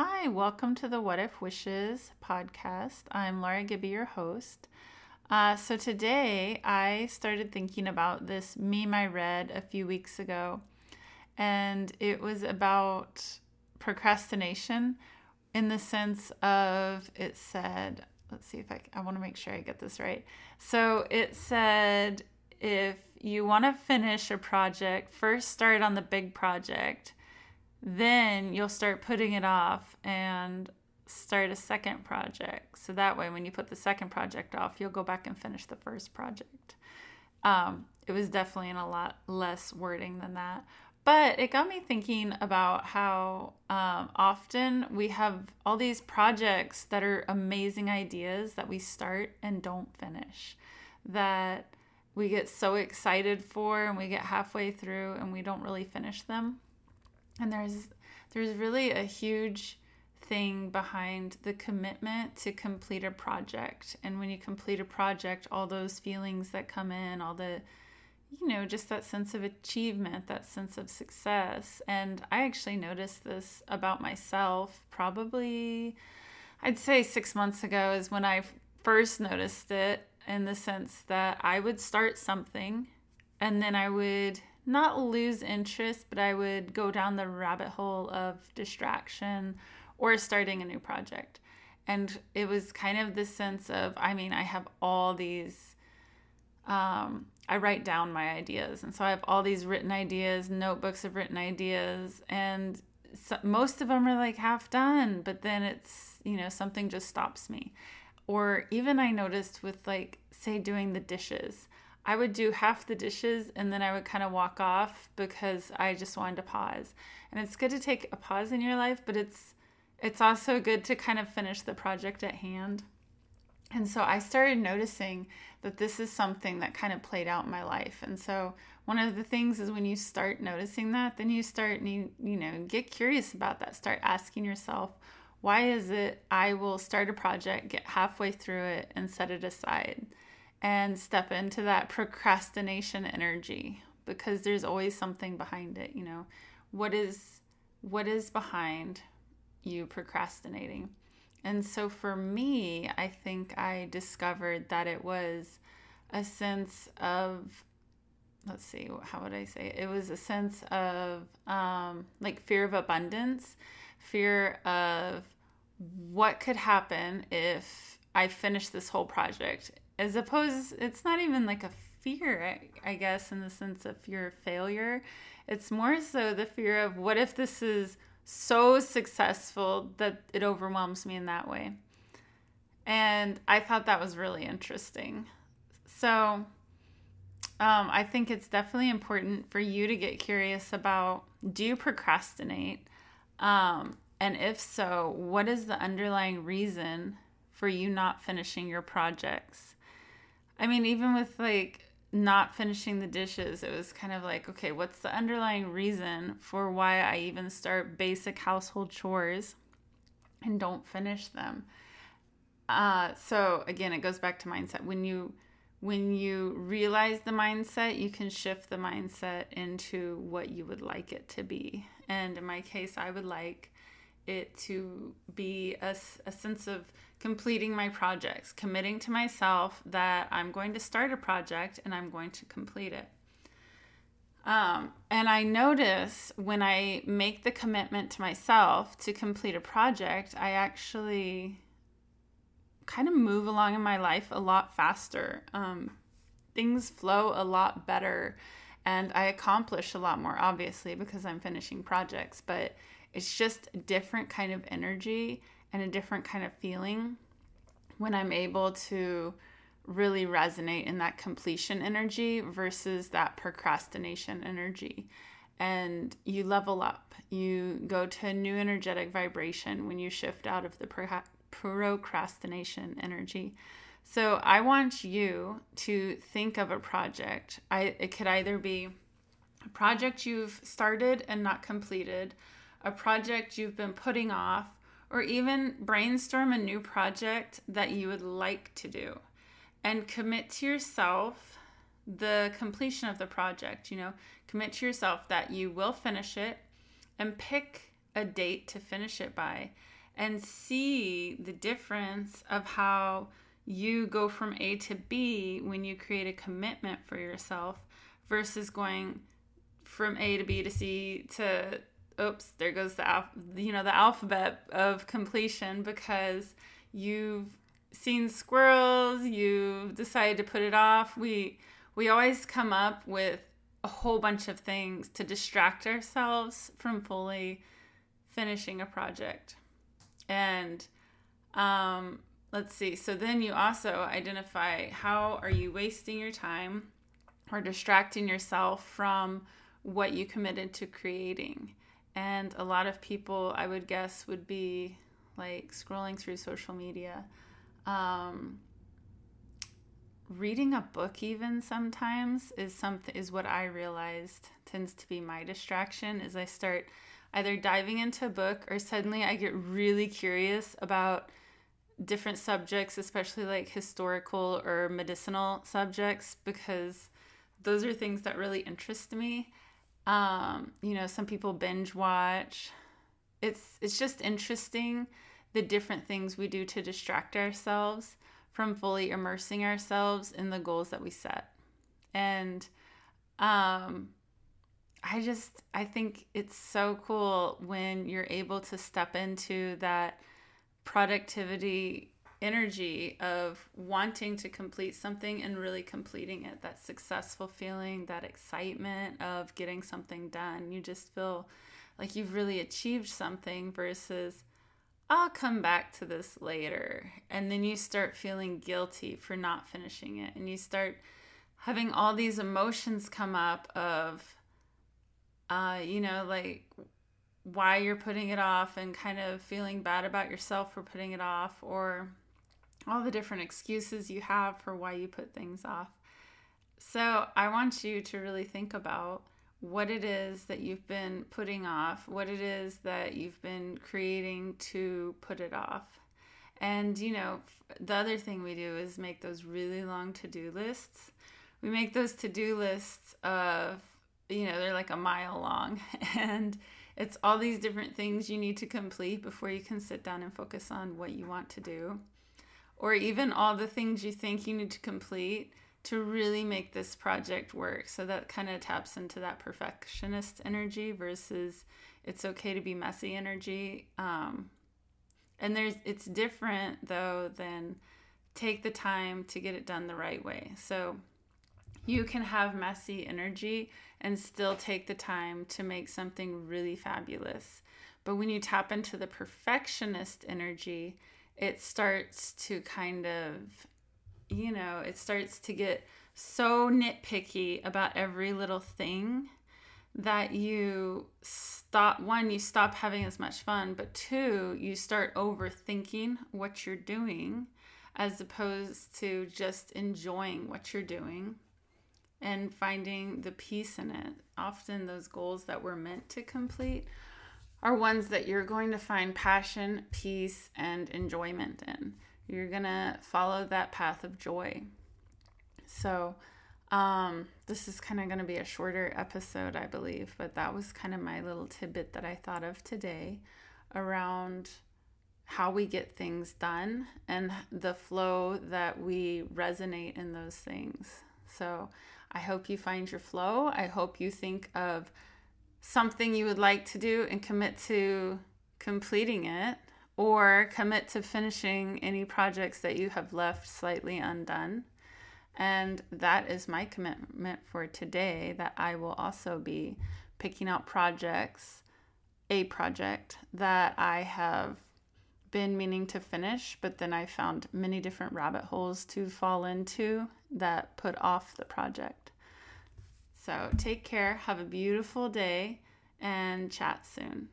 Hi, welcome to the What If Wishes podcast. I'm Laura Gibby, your host. Uh, so today I started thinking about this meme I read a few weeks ago, and it was about procrastination in the sense of it said, let's see if I, I want to make sure I get this right. So it said, if you want to finish a project, first start on the big project, then you'll start putting it off and start a second project. So that way, when you put the second project off, you'll go back and finish the first project. Um, it was definitely in a lot less wording than that. But it got me thinking about how um, often we have all these projects that are amazing ideas that we start and don't finish, that we get so excited for and we get halfway through and we don't really finish them. And there's there's really a huge thing behind the commitment to complete a project. And when you complete a project, all those feelings that come in, all the, you know, just that sense of achievement, that sense of success. And I actually noticed this about myself probably, I'd say six months ago is when I first noticed it in the sense that I would start something and then I would not lose interest, but I would go down the rabbit hole of distraction or starting a new project. And it was kind of this sense of, I mean, I have all these, um, I write down my ideas. And so I have all these written ideas, notebooks of written ideas, and so, most of them are like half done, but then it's, you know, something just stops me. Or even I noticed with, like, say, doing the dishes. I would do half the dishes and then I would kind of walk off because I just wanted to pause. And it's good to take a pause in your life, but it's it's also good to kind of finish the project at hand. And so I started noticing that this is something that kind of played out in my life. And so one of the things is when you start noticing that, then you start you, you know, get curious about that. Start asking yourself, why is it I will start a project, get halfway through it and set it aside and step into that procrastination energy because there's always something behind it, you know. What is what is behind you procrastinating. And so for me, I think I discovered that it was a sense of let's see how would i say it, it was a sense of um, like fear of abundance fear of what could happen if i finish this whole project as opposed it's not even like a fear I, I guess in the sense of fear of failure it's more so the fear of what if this is so successful that it overwhelms me in that way. And I thought that was really interesting. So um, I think it's definitely important for you to get curious about do you procrastinate? Um, and if so, what is the underlying reason for you not finishing your projects? I mean, even with like not finishing the dishes, it was kind of like, okay, what's the underlying reason for why I even start basic household chores and don't finish them? Uh, so again, it goes back to mindset. When you when you realize the mindset, you can shift the mindset into what you would like it to be. And in my case, I would like it to be a, a sense of completing my projects, committing to myself that I'm going to start a project and I'm going to complete it. Um, and I notice when I make the commitment to myself to complete a project, I actually kind of move along in my life a lot faster. Um, things flow a lot better and I accomplish a lot more, obviously, because I'm finishing projects, but it's just a different kind of energy and a different kind of feeling when I'm able to really resonate in that completion energy versus that procrastination energy. And you level up. You go to a new energetic vibration when you shift out of the procrastination energy. So I want you to think of a project. I it could either be a project you've started and not completed, a project you've been putting off, or even brainstorm a new project that you would like to do and commit to yourself the completion of the project. You know, commit to yourself that you will finish it and pick a date to finish it by and see the difference of how you go from A to B when you create a commitment for yourself versus going from A to B to C to oops, there goes the you know the alphabet of completion because you've seen squirrels, you've decided to put it off. We we always come up with a whole bunch of things to distract ourselves from fully finishing a project. And um, let's see. So then you also identify how are you wasting your time or distracting yourself from what you committed to creating. And a lot of people, I would guess, would be like scrolling through social media. Um, reading a book even sometimes is something is what I realized tends to be my distraction is I start either diving into a book or suddenly I get really curious about different subjects, especially like historical or medicinal subjects, because those are things that really interest me. Um, you know, some people binge watch. It's it's just interesting the different things we do to distract ourselves from fully immersing ourselves in the goals that we set. And um I just I think it's so cool when you're able to step into that productivity energy of wanting to complete something and really completing it. That successful feeling that excitement of getting something done. You just feel like you've really achieved something versus I'll come back to this later. And then you start feeling guilty for not finishing it. And you start having all these emotions come up of uh, you know, like why you're putting it off and kind of feeling bad about yourself for putting it off or all the different excuses you have for why you put things off. So, I want you to really think about what it is that you've been putting off, what it is that you've been creating to put it off. And, you know, the other thing we do is make those really long to do lists. We make those to do lists of you know, they're like a mile long. And it's all these different things you need to complete before you can sit down and focus on what you want to do. Or even all the things you think you need to complete to really make this project work. So that kind of taps into that perfectionist energy versus it's okay to be messy energy. Um, and there's it's different though than take the time to get it done the right way. So you can have messy energy and still take the time to make something really fabulous. But when you tap into the perfectionist energy, it starts to kind of, you know, it starts to get so nitpicky about every little thing that you stop one you stop having as much fun but two you start overthinking what you're doing as opposed to just enjoying what you're doing and finding the peace in it. Often, those goals that we're meant to complete are ones that you're going to find passion, peace, and enjoyment in. You're going to follow that path of joy. So, um, this is kind of going to be a shorter episode, I believe, but that was kind of my little tidbit that I thought of today around how we get things done and the flow that we resonate in those things. So, I hope you find your flow. I hope you think of something you would like to do and commit to completing it or commit to finishing any projects that you have left slightly undone. And that is my commitment for today that I will also be picking out projects, a project that I have been meaning to finish, but then I found many different rabbit holes to fall into that put off the project. So take care, have a beautiful day, and chat soon.